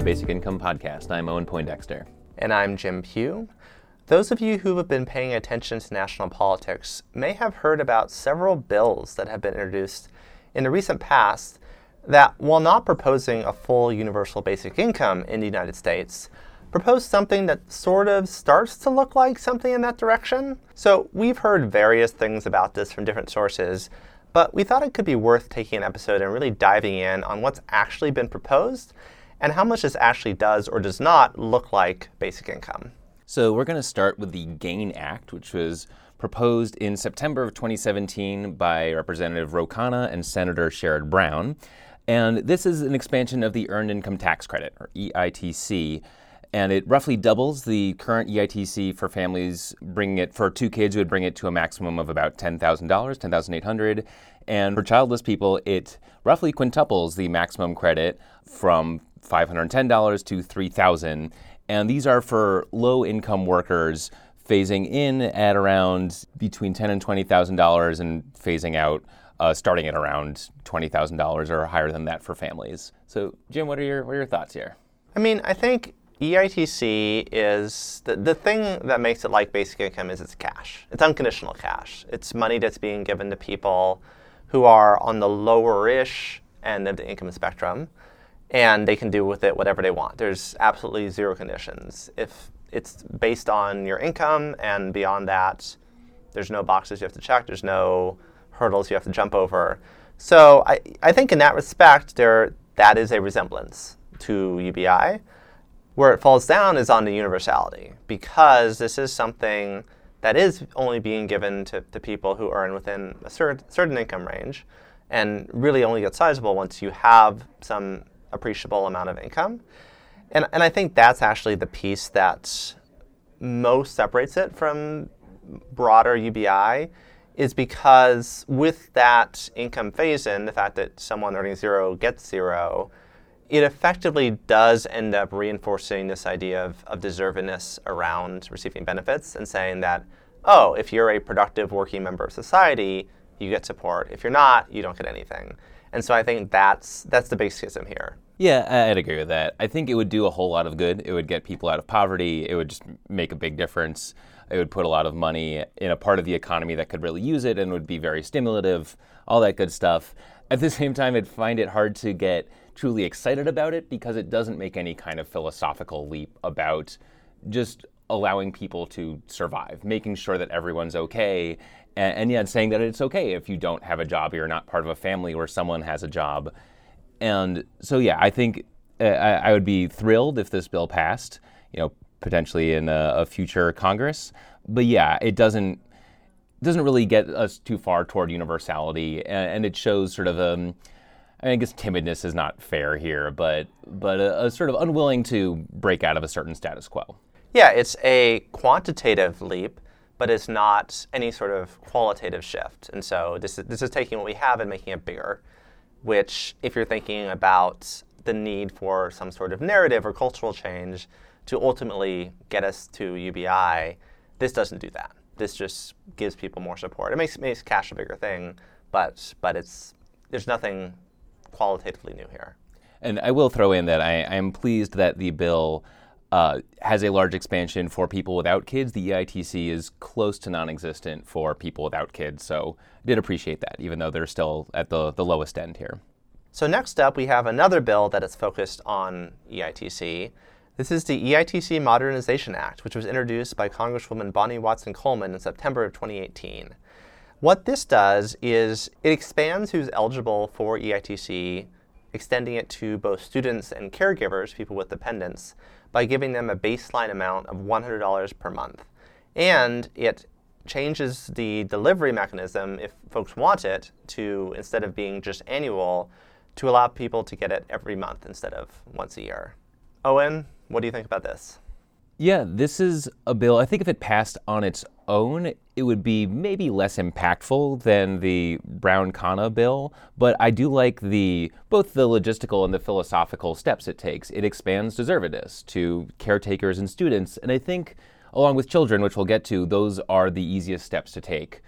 the Basic Income Podcast. I'm Owen Poindexter. And I'm Jim Pugh. Those of you who have been paying attention to national politics may have heard about several bills that have been introduced in the recent past that, while not proposing a full universal basic income in the United States, propose something that sort of starts to look like something in that direction. So, we've heard various things about this from different sources, but we thought it could be worth taking an episode and really diving in on what's actually been proposed and how much this actually does or does not look like basic income. So, we're going to start with the GAIN Act, which was proposed in September of 2017 by Representative Ro Khanna and Senator Sherrod Brown. And this is an expansion of the Earned Income Tax Credit, or EITC. And it roughly doubles the current EITC for families, bringing it for two kids, would bring it to a maximum of about $10,000, 10,800. And for childless people, it roughly quintuples the maximum credit from $510 to $3,000 and these are for low income workers phasing in at around between ten and twenty thousand dollars, and phasing out uh, starting at around twenty thousand dollars or higher than that for families. So, Jim, what are your what are your thoughts here? I mean, I think EITC is the, the thing that makes it like basic income is it's cash. It's unconditional cash. It's money that's being given to people who are on the lower-ish end of the income spectrum and they can do with it whatever they want. There's absolutely zero conditions. If it's based on your income and beyond that, there's no boxes you have to check, there's no hurdles you have to jump over. So I, I think in that respect, there that is a resemblance to UBI. Where it falls down is on the universality, because this is something that is only being given to, to people who earn within a certain, certain income range and really only gets sizable once you have some appreciable amount of income. And, and I think that's actually the piece that most separates it from broader UBI is because with that income phase in, the fact that someone earning zero gets zero, it effectively does end up reinforcing this idea of, of deservedness around receiving benefits and saying that, oh, if you're a productive working member of society, you get support. If you're not, you don't get anything. And so I think that's that's the big schism here. Yeah, I'd agree with that. I think it would do a whole lot of good. It would get people out of poverty. It would just make a big difference. It would put a lot of money in a part of the economy that could really use it and would be very stimulative, all that good stuff. At the same time, I'd find it hard to get truly excited about it because it doesn't make any kind of philosophical leap about just allowing people to survive, making sure that everyone's okay, and, and yet saying that it's okay if you don't have a job, you're not part of a family where someone has a job. And so, yeah, I think uh, I, I, would be thrilled if this bill passed, you know, potentially in a, a future Congress. But yeah, it doesn't doesn't really get us too far toward universality, and, and it shows sort of um, I, mean, I guess timidness is not fair here, but but a, a, sort of unwilling to break out of a certain status quo. Yeah, it's a quantitative leap, but it's not any sort of qualitative shift. And so this is, this is taking what we have and making it bigger, which, if you're thinking about the need for some sort of narrative or cultural change to ultimately get us to UBI, this doesn't do that. This just gives people more support. It makes, makes cash a bigger thing, but, but it's, there's nothing qualitatively new here. And I will throw in that I, am pleased that the bill uh, has a large expansion for people without kids. The EITC is close to non-existent for people without kids, so I did appreciate that, even though they're still at the, the lowest end here. So next up, we have another bill that is focused on EITC. This is the EITC Modernization Act, which was introduced by Congresswoman Bonnie Watson Coleman in September of 2018. What this does is it expands who's eligible for EITC, extending it to both students and caregivers, people with dependents, by giving them a baseline amount of $100 per month. And it changes the delivery mechanism, if folks want it, to instead of being just annual, to allow people to get it every month instead of once a year. Owen, what do you think about this? Yeah, this is a bill. I think if it passed on its own, it would be maybe less impactful than the Brown Khanna bill. But I do like the both the logistical and the philosophical steps it takes. It expands deservedness to caretakers and students, and I think along with children, which we'll get to, those are the easiest steps to take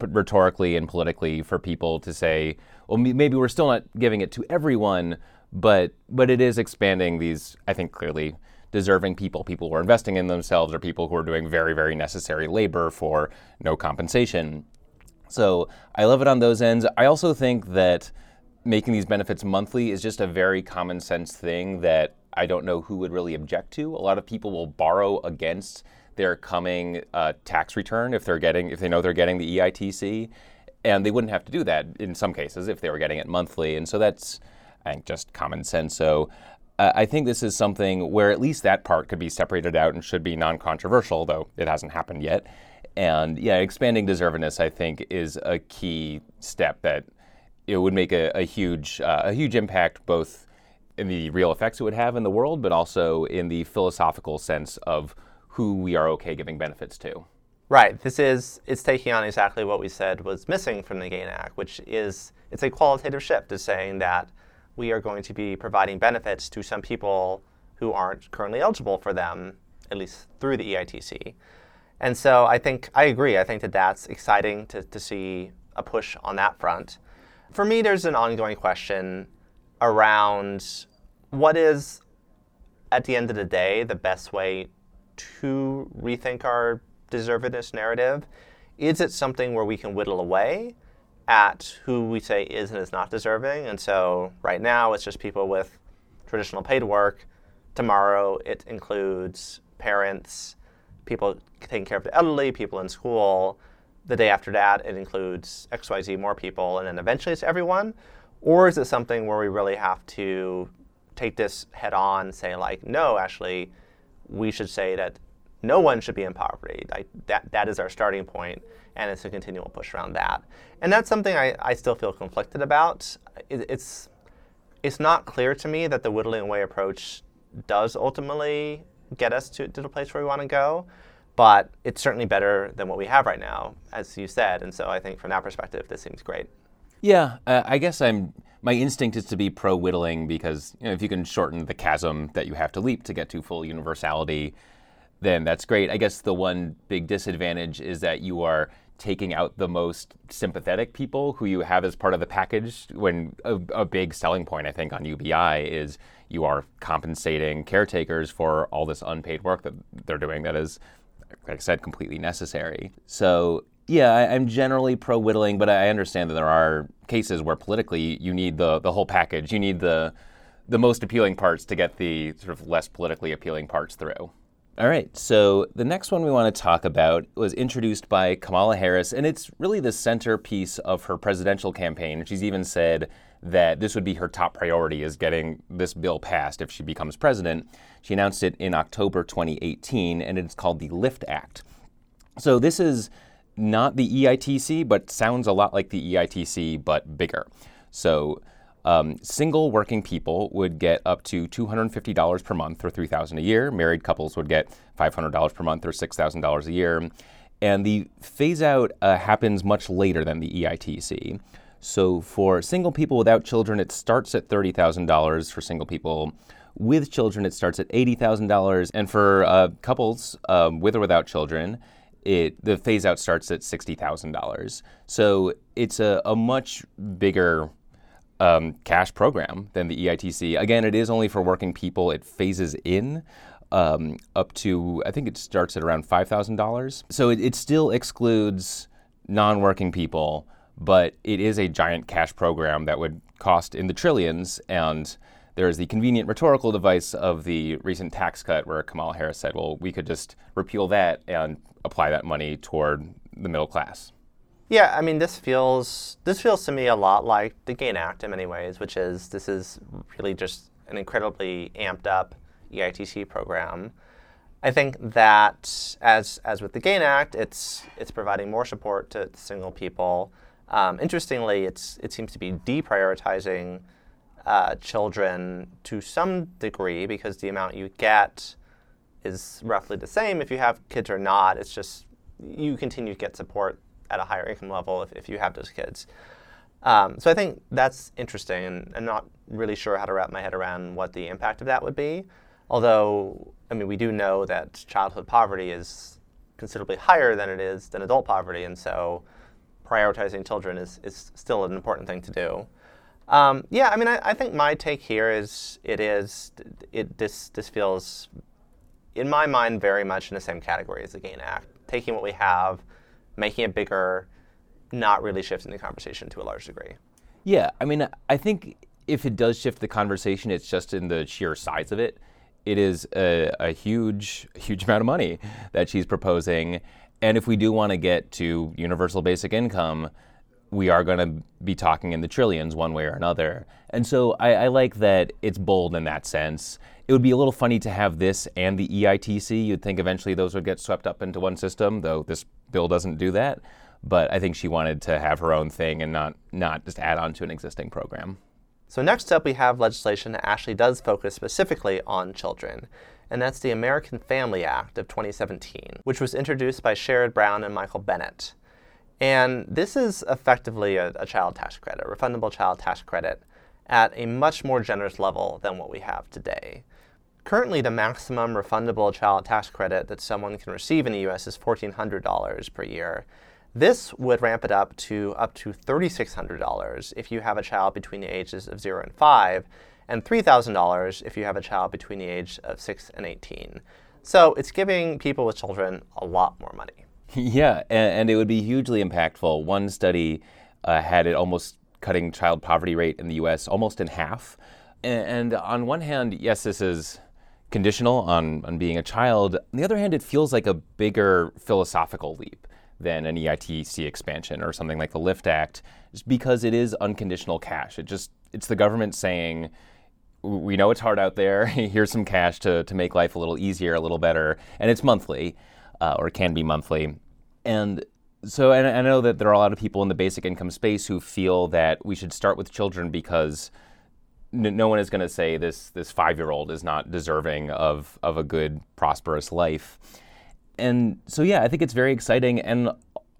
rhetorically and politically for people to say, well, maybe we're still not giving it to everyone, but but it is expanding these. I think clearly deserving people, people who are investing in themselves, or people who are doing very very necessary labor for no compensation. So I love it on those ends. I also think that making these benefits monthly is just a very common sense thing that I don't know who would really object to. A lot of people will borrow against their coming uh, tax return if they're getting if they know they're getting the EITC, and they wouldn't have to do that in some cases if they were getting it monthly. And so that's I think just common sense. So. I think this is something where at least that part could be separated out and should be non controversial, though it hasn't happened yet. And yeah, expanding deservedness, I think, is a key step that it would make a, a huge uh, a huge impact both in the real effects it would have in the world, but also in the philosophical sense of who we are okay giving benefits to. Right. This is it's taking on exactly what we said was missing from the GAIN Act, which is it's a qualitative shift to saying that we are going to be providing benefits to some people who aren't currently eligible for them, at least through the EITC. And so I think I agree. I think that that's exciting to, to see a push on that front. For me, there's an ongoing question around what is, at the end of the day, the best way to rethink our deservedness narrative. Is it something where we can whittle away at who we say is and is not deserving? And so right now, it's just people with traditional paid work. Tomorrow, it includes parents, people taking care of the elderly, people in school the day after that, it includes XYZ more people, and then eventually it's everyone? Or is it something where we really have to take this head on, say, like, no, actually, we should say that no one should be in poverty. Like, that, that is our starting point, and it's a continual push around that. And that's something I, I still feel conflicted about. It, it's, it's not clear to me that the whittling away approach does ultimately get us to, to the place where we want to go but it's certainly better than what we have right now, as you said. And so I think from that perspective, this seems great. Yeah, uh, I guess I'm. My instinct is to be pro whittling because you know, if you can shorten the chasm that you have to leap to get to full universality, then that's great. I guess the one big disadvantage is that you are taking out the most sympathetic people who you have as part of the package. When a, a big selling point, I think, on UBI is you are compensating caretakers for all this unpaid work that they're doing that is like I said, completely necessary. So yeah, I, am generally pro whittling, but I understand that there are cases where politically you need the the whole package. You need the the most appealing parts to get the sort of less politically appealing parts through. All right, so the next one we want to talk about was introduced by Kamala Harris, and it's really the centerpiece of her presidential campaign. She's even said that this would be her top priority is getting this bill passed if she becomes president. She announced it in October 2018, and it's called the LIFT Act. So this is not the EITC, but sounds a lot like the EITC, but bigger. So um, single working people would get up to $250 per month or 3,000 a year. Married couples would get $500 per month or $6,000 a year. And the phase out uh, happens much later than the EITC. So for single people without children, it starts at $30,000. For single people with children, it starts at $80,000. And for uh, couples um, with or without children, it, the phase out starts at $60,000. So it's a, a much bigger um, cash program than the EITC. Again, it is only for working people. It phases in um, up to, I think it starts at around $5,000. So it, it still excludes non working people but it is a giant cash program that would cost in the trillions. And there is the convenient rhetorical device of the recent tax cut where Kamala Harris said, well, we could just repeal that and apply that money toward the middle class. Yeah, I mean, this feels this feels to me a lot like the GAIN Act in many ways, which is this is really just an incredibly amped up EITC program. I think that as as with the GAIN Act, it's it's providing more support to single people. Um, interestingly, it's, it seems to be deprioritizing uh, children to some degree because the amount you get is roughly the same if you have kids or not. It's just you continue to get support at a higher income level if, if you have those kids. Um, so I think that's interesting, and I'm not really sure how to wrap my head around what the impact of that would be. Although, I mean, we do know that childhood poverty is considerably higher than it is than adult poverty, and so prioritizing children is, is still an important thing to do. Um, yeah, I mean, I, I, think my take here is it is it this this feels, in my mind, very much in the same category as the GAIN Act, taking what we have, making it bigger, not really shifting the conversation to a large degree. Yeah, I mean, I think if it does shift the conversation, it's just in the sheer size of it. It is a, a huge, huge amount of money that she's proposing. And if we do want to get to universal basic income, we are going to be talking in the trillions one way or another. And so I, I, like that it's bold in that sense. It would be a little funny to have this and the EITC. You'd think eventually those would get swept up into one system, though this bill doesn't do that. But I think she wanted to have her own thing and not, not just add on to an existing program. So, next up, we have legislation that actually does focus specifically on children, and that's the American Family Act of 2017, which was introduced by Sherrod Brown and Michael Bennet. And this is effectively a, a child tax credit, a refundable child tax credit, at a much more generous level than what we have today. Currently, the maximum refundable child tax credit that someone can receive in the US is $1,400 per year. This would ramp it up to up to $3,600 if you have a child between the ages of 0 and 5, and $3,000 if you have a child between the age of 6 and 18. So it's giving people with children a lot more money. Yeah, and, and it would be hugely impactful. One study uh, had it almost cutting child poverty rate in the US almost in half. And, and on one hand, yes, this is conditional on, on being a child. On the other hand, it feels like a bigger philosophical leap than an EITC expansion or something like the LIFT Act, just because it is unconditional cash. It just it's the government saying, we know it's hard out there. Here's some cash to, to make life a little easier, a little better, and it's monthly, uh, or can be monthly. And so, and I know that there are a lot of people in the basic income space who feel that we should start with children because no one is going to say this this five year old is not deserving of of a good prosperous life and so yeah, I think it's very exciting. And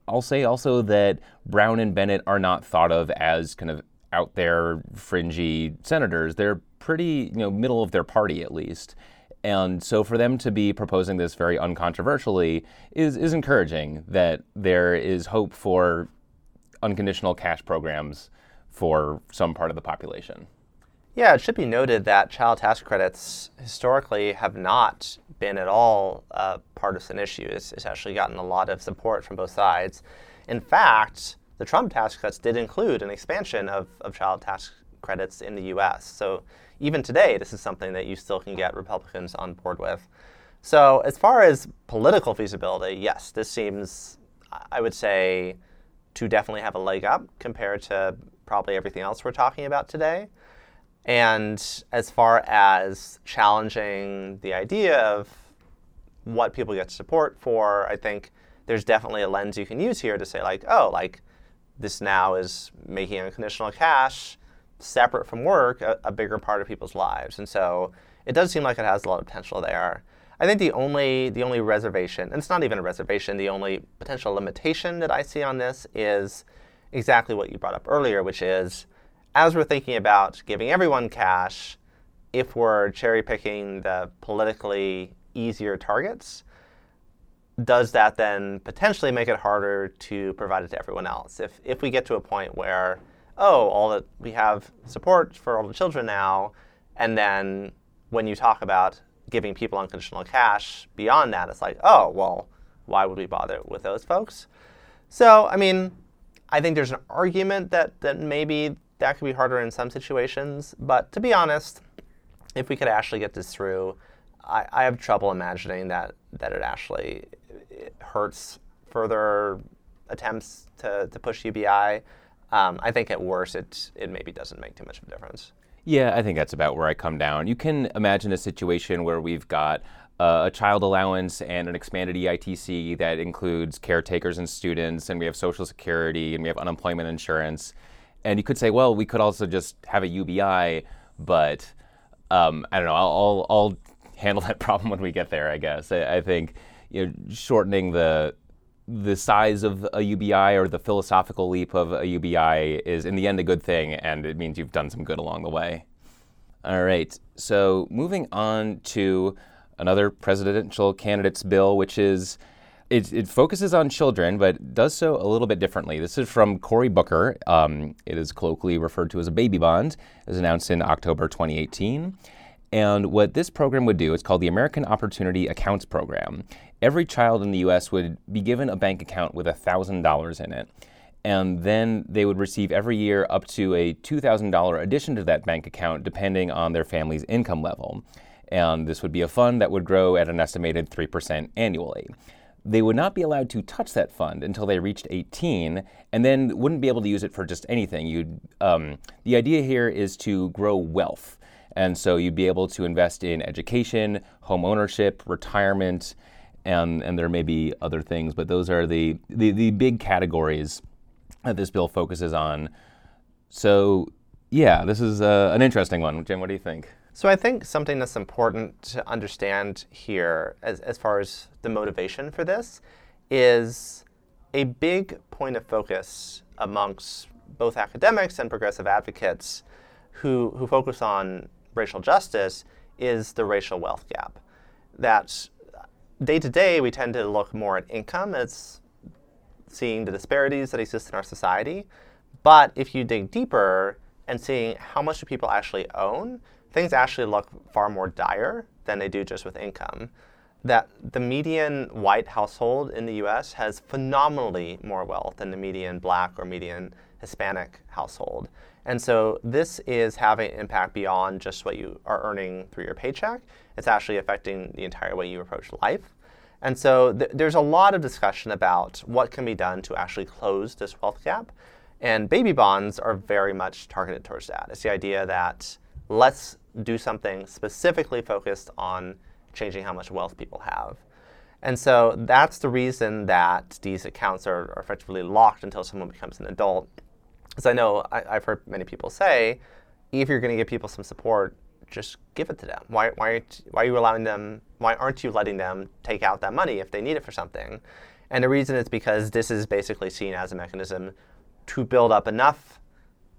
I'll say also that Brown and Bennet are not thought of as kind of out there fringy senators. They're pretty, you know, middle of their party at least. And so for them to be proposing this very uncontroversially is, is encouraging that there is hope for unconditional cash programs for some part of the population. Yeah, it should be noted that child tax credits historically have not been at all a partisan issue. It's, it's, actually gotten a lot of support from both sides. In fact, the Trump tax cuts did include an expansion of, of child tax credits in the US. So even today, this is something that you still can get Republicans on board with. So, as far as political feasibility, yes, this seems, I would say, to definitely have a leg up compared to probably everything else we're talking about today. And as far as challenging the idea of what people get support for, I think there's definitely a lens you can use here to say, like, oh, like this now is making unconditional cash separate from work a, a bigger part of people's lives. And so it does seem like it has a lot of potential there. I think the only the only reservation, and it's not even a reservation, the only potential limitation that I see on this is exactly what you brought up earlier, which is as we're thinking about giving everyone cash, if we're cherry picking the politically easier targets, does that then potentially make it harder to provide it to everyone else? If, if we get to a point where, oh, all that we have support for all the children now, and then when you talk about giving people unconditional cash beyond that, it's like, oh, well, why would we bother with those folks? So, I mean, I think there's an argument that, that maybe that could be harder in some situations. But to be honest, if we could actually get this through, I, I have trouble imagining that that it actually it hurts further attempts to, to push UBI. Um, I think at worst, it it maybe doesn't make too much of a difference. Yeah, I think that's about where I come down. You can imagine a situation where we've got uh, a child allowance and an expanded EITC that includes caretakers and students, and we have Social Security and we have unemployment insurance. And you could say, well, we could also just have a UBI, but um, I don't know. I'll, I'll, I'll, handle that problem when we get there. I guess. I, I, think you know, shortening the the size of a UBI or the philosophical leap of a UBI is in the end a good thing, and it means you've done some good along the way. All right. So moving on to another presidential candidate's bill, which is It, it, focuses on children, but does so a little bit differently. This is from Cory Booker. Um, it is colloquially referred to as a baby bond. It was announced in October 2018. And what this program would do, it's called the American Opportunity Accounts Program. Every child in the U.S. would be given a bank account with $1,000 in it. And then they would receive every year up to a $2,000 addition to that bank account, depending on their family's income level. And this would be a fund that would grow at an estimated 3% annually. They would not be allowed to touch that fund until they reached 18, and then wouldn't be able to use it for just anything. You'd, um, the idea here is to grow wealth. And so you'd be able to invest in education, home ownership, retirement, and, and there may be other things, but those are the, the, the big categories that this bill focuses on. So, yeah, this is uh, an interesting one. Jim, what do you think? So I think something that's important to understand here, as, as far as the motivation for this, is a big point of focus amongst both academics and progressive advocates who, who focus on racial justice is the racial wealth gap. That day to day, we tend to look more at income as seeing the disparities that exist in our society. But if you dig deeper and seeing how much do people actually own, things actually look far more dire than they do just with income. That the median white household in the US has phenomenally more wealth than the median black or median Hispanic household. And so this is having an impact beyond just what you are earning through your paycheck. It's actually affecting the entire way you approach life. And so th- there's a lot of discussion about what can be done to actually close this wealth gap. And baby bonds are very much targeted towards that. It's the idea that let's do something specifically focused on changing how much wealth people have. And so that's the reason that these accounts are, are effectively locked until someone becomes an adult because I know I, have heard many people say, if you're going to give people some support, just give it to them. Why, why, why are you allowing them, why aren't you letting them take out that money if they need it for something? And the reason is because this is basically seen as a mechanism to build up enough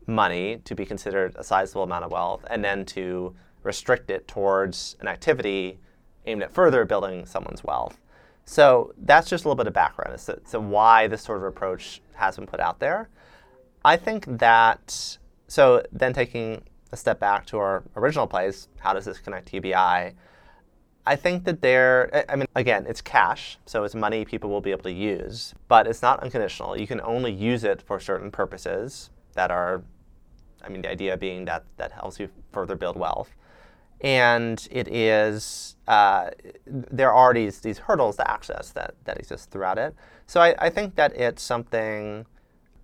money to be considered a sizable amount of wealth and then to restrict it towards an activity aimed at further building someone's wealth. So that's just a little bit of background as to why this sort of approach has been put out there. I think that, so then taking a step back to our original place, how does this connect to UBI? I think that there, I mean, again, it's cash, so it's money people will be able to use, but it's not unconditional. You can only use it for certain purposes that are, I mean, the idea being that that helps you further build wealth. And it is, uh, there are these, these hurdles to access that, that exist throughout it. So I, I think that it's something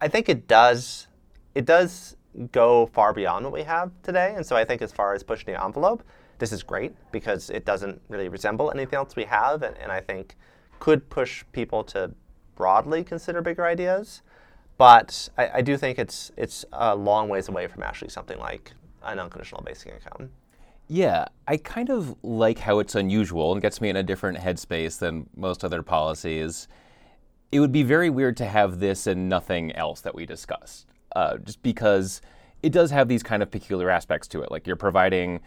I think it does it does go far beyond what we have today. And so I think as far as pushing the envelope, this is great because it doesn't really resemble anything else we have and, and I think could push people to broadly consider bigger ideas. But I, I, do think it's it's a long ways away from actually something like an unconditional basic income. Yeah, I kind of like how it's unusual and gets me in a different headspace than most other policies it would be very weird to have this and nothing else that we discussed, uh, just because it does have these kind of peculiar aspects to it. Like you're providing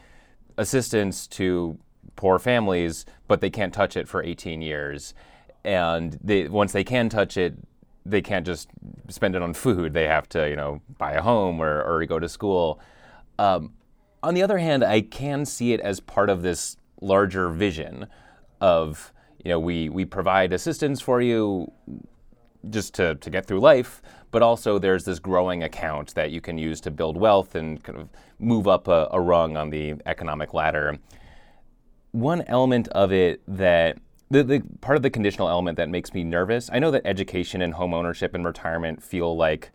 assistance to poor families, but they can't touch it for 18 years, and they, once they can touch it, they can't just spend it on food. They have to, you know, buy a home or, or go to school. Um, on the other hand, I can see it as part of this larger vision of you know, we, we provide assistance for you just to, to get through life, but also there's this growing account that you can use to build wealth and kind of move up a, a rung on the economic ladder. One element of it that the, the part of the conditional element that makes me nervous, I know that education and home ownership and retirement feel like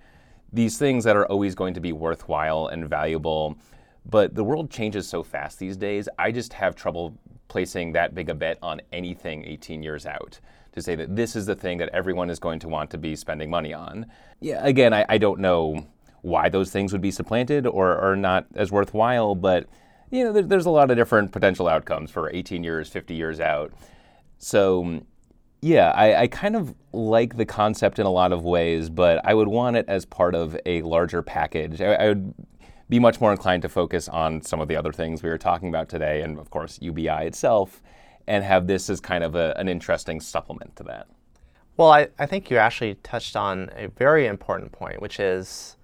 these things that are always going to be worthwhile and valuable. But the world changes so fast these days. I just have trouble placing that big a bet on anything 18 years out to say that this is the thing that everyone is going to want to be spending money on. Yeah, again, I, I don't know why those things would be supplanted or are not as worthwhile, but you know, there, there's a lot of different potential outcomes for 18 years, 50 years out. So, yeah, I, I, kind of like the concept in a lot of ways, but I would want it as part of a larger package. I, I would be much more inclined to focus on some of the other things we were talking about today, and of course, UBI itself, and have this as kind of a, an interesting supplement to that. Well, I, I think you actually touched on a very important point, which is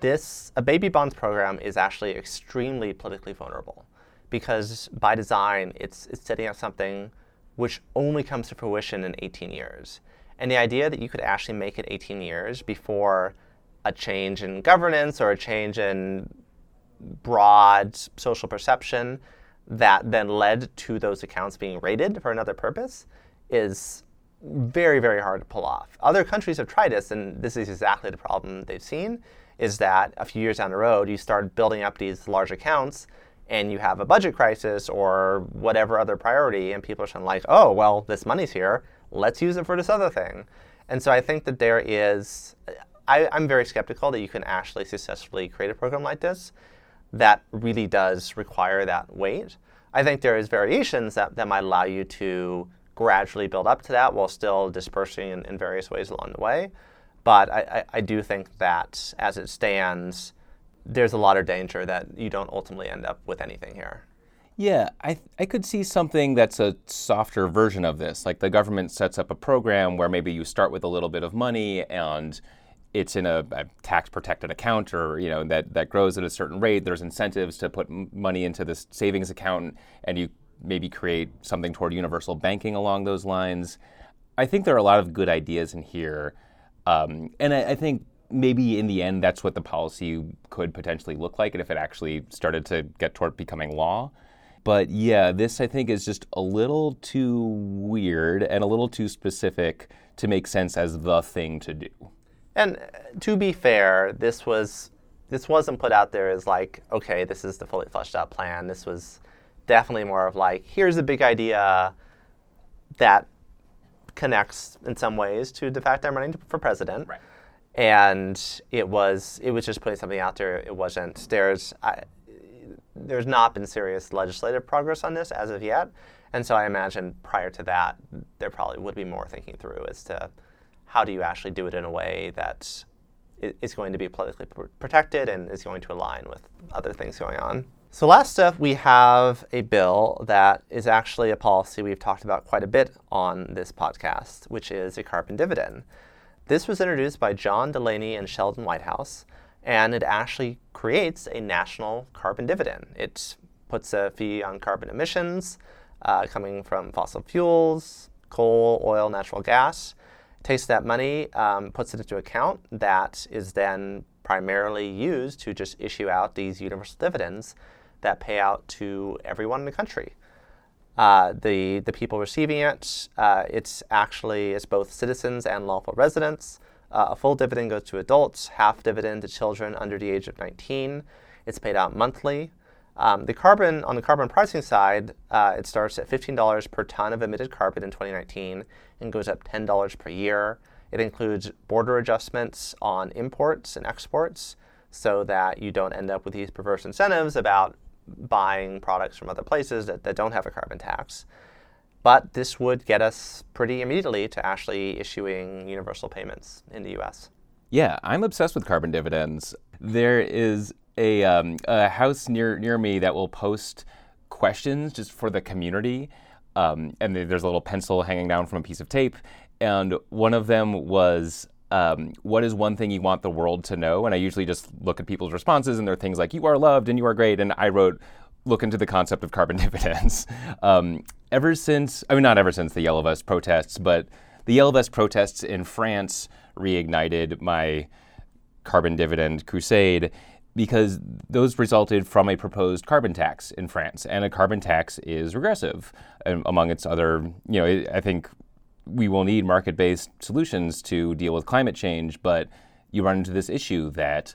this a baby bonds program is actually extremely politically vulnerable because by design it's, it's setting up something which only comes to fruition in 18 years. And the idea that you could actually make it 18 years before a change in governance or a change in broad social perception that then led to those accounts being rated for another purpose is very, very hard to pull off. Other countries have tried this, and this is exactly the problem they've seen, is that a few years down the road, you start building up these large accounts, and you have a budget crisis or whatever other priority, and people are saying like, oh, well, this money's here, let's use it for this other thing. And so I think that there is, I, I'm very skeptical that you can actually successfully create a program like this that really does require that wait. I think there is variations that, that might allow you to gradually build up to that while still dispersing in, in various ways along the way. But I, I, I, do think that as it stands, there's a lot of danger that you don't ultimately end up with anything here. Yeah, I, I could see something that's a softer version of this. Like the government sets up a program where maybe you start with a little bit of money and it's in a, a, tax protected account or you know that, that grows at a certain rate there's incentives to put money into this savings account and you maybe create something toward universal banking along those lines. I think there are a lot of good ideas in here um, and I, I, think maybe in the end that's what the policy could potentially look like and if it actually started to get toward becoming law. But yeah this i think is just a little too weird and a little too specific to make sense as the thing to do and uh, to be fair, this was this wasn't put out there as like, okay, this is the fully fleshed out plan. This was definitely more of like, here's a big idea that connects in some ways to the fact that I'm running for president. Right. And it was it was just putting something out there. It wasn't there's I, there's not been serious legislative progress on this as of yet. And so I imagine prior to that, there probably would be more thinking through as to how do you actually do it in a way that is going to be politically pr- protected and is going to align with other things going on. So, last up, we have a bill that is actually a policy we've talked about quite a bit on this podcast, which is a carbon dividend. This was introduced by John Delaney and Sheldon Whitehouse, and it actually creates a national carbon dividend. It puts a fee on carbon emissions uh, coming from fossil fuels, coal, oil, natural gas, takes that money, um, puts it into account that is then primarily used to just issue out these universal dividends that pay out to everyone in the country. Uh, the the people receiving it, uh, it's actually it's both citizens and lawful residents. Uh, a full dividend goes to adults, half dividend to children under the age of 19. It's paid out monthly. Um, the carbon on the carbon pricing side, uh, it starts at $15 per ton of emitted carbon in 2019 and goes up $10 per year. It includes border adjustments on imports and exports so that you don't end up with these perverse incentives about buying products from other places that, that don't have a carbon tax. But this would get us pretty immediately to actually issuing universal payments in the US. Yeah, I'm obsessed with carbon dividends. There is a, um, a house near near me that will post questions just for the community, um, and there's a little pencil hanging down from a piece of tape, and one of them was. Um, what is one thing you want the world to know? And I usually just look at people's responses, and there are things like "you are loved" and "you are great." And I wrote, "Look into the concept of carbon dividends." Um, ever since, I mean, not ever since the Yellow Vest protests, but the Yellow Vest protests in France reignited my carbon dividend crusade because those resulted from a proposed carbon tax in France, and a carbon tax is regressive. Um, among its other, you know, I think we will need market-based solutions to deal with climate change, but you run into this issue that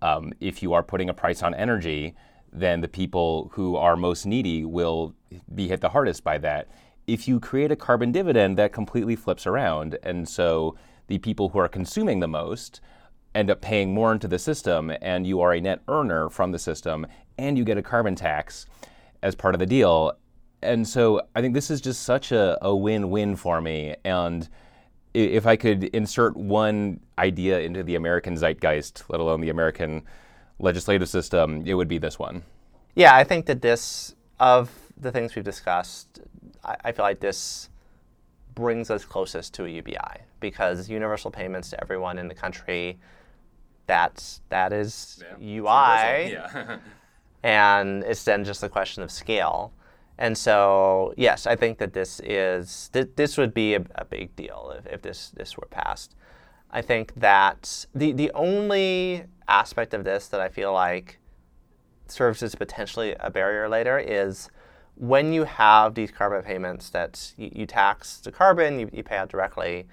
um, if you are putting a price on energy, then the people who are most needy will be hit the hardest by that. If you create a carbon dividend, that completely flips around, and so the people who are consuming the most end up paying more into the system and you are a net earner from the system and you get a carbon tax as part of the deal. And so I think this is just such a, a win win for me. And if I could insert one idea into the American zeitgeist, let alone the American legislative system, it would be this one. Yeah, I think that this, of the things we've discussed, I, I feel like this brings us closest to a UBI because universal payments to everyone in the country, that's that is Yeah. UI, Yeah. and it's then just a question of scale. And so, yes, I think that this is th- this would be a, a big deal if, if this this were passed. I think that the the only aspect of this that I feel like serves as potentially a barrier later is when you have these carbon payments that you, you tax the carbon, you, you pay out directly,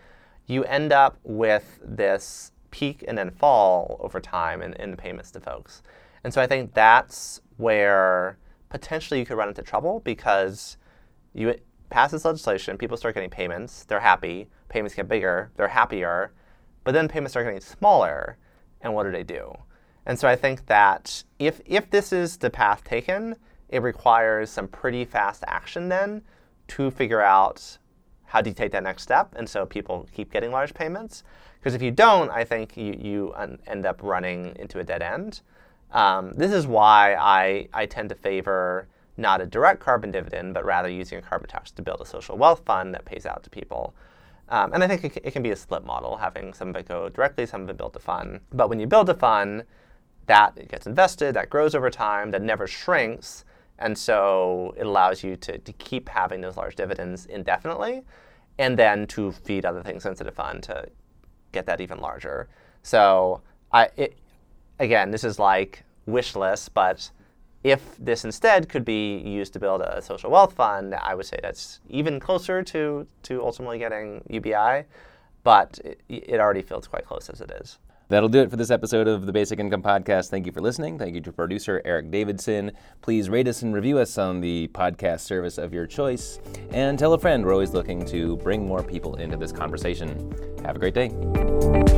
you end up with this peak and then fall over time in, in the payments to folks. And so I think that's where potentially you could run into trouble because you pass this legislation, people start getting payments, they're happy, payments get bigger, they're happier, but then payments start getting smaller, and what do they do? And so I think that if, if this is the path taken, it requires some pretty fast action then to figure out how do you take that next step, and so people keep getting large payments. Because if you don't, I think you, you end up running into a dead end. Um, this is why I, I tend to favor not a direct carbon dividend, but rather using a carbon tax to build a social wealth fund that pays out to people. Um, and I think it, it can be a split model, having some of it go directly, some of it build a fund. But when you build a fund, that gets invested, that grows over time, that never shrinks, and so it allows you to, to keep having those large dividends indefinitely, and then to feed other things into the fund to get that even larger. So I, it, again, this is like wish list, but if this instead could be used to build a social wealth fund, I would say that's even closer to, to ultimately getting UBI, but it, it already feels quite close as it is. That'll do it for this episode of the Basic Income Podcast. Thank you for listening. Thank you to producer Eric Davidson. Please rate us and review us on the podcast service of your choice. And tell a friend. We're always looking to bring more people into this conversation. Have a great day.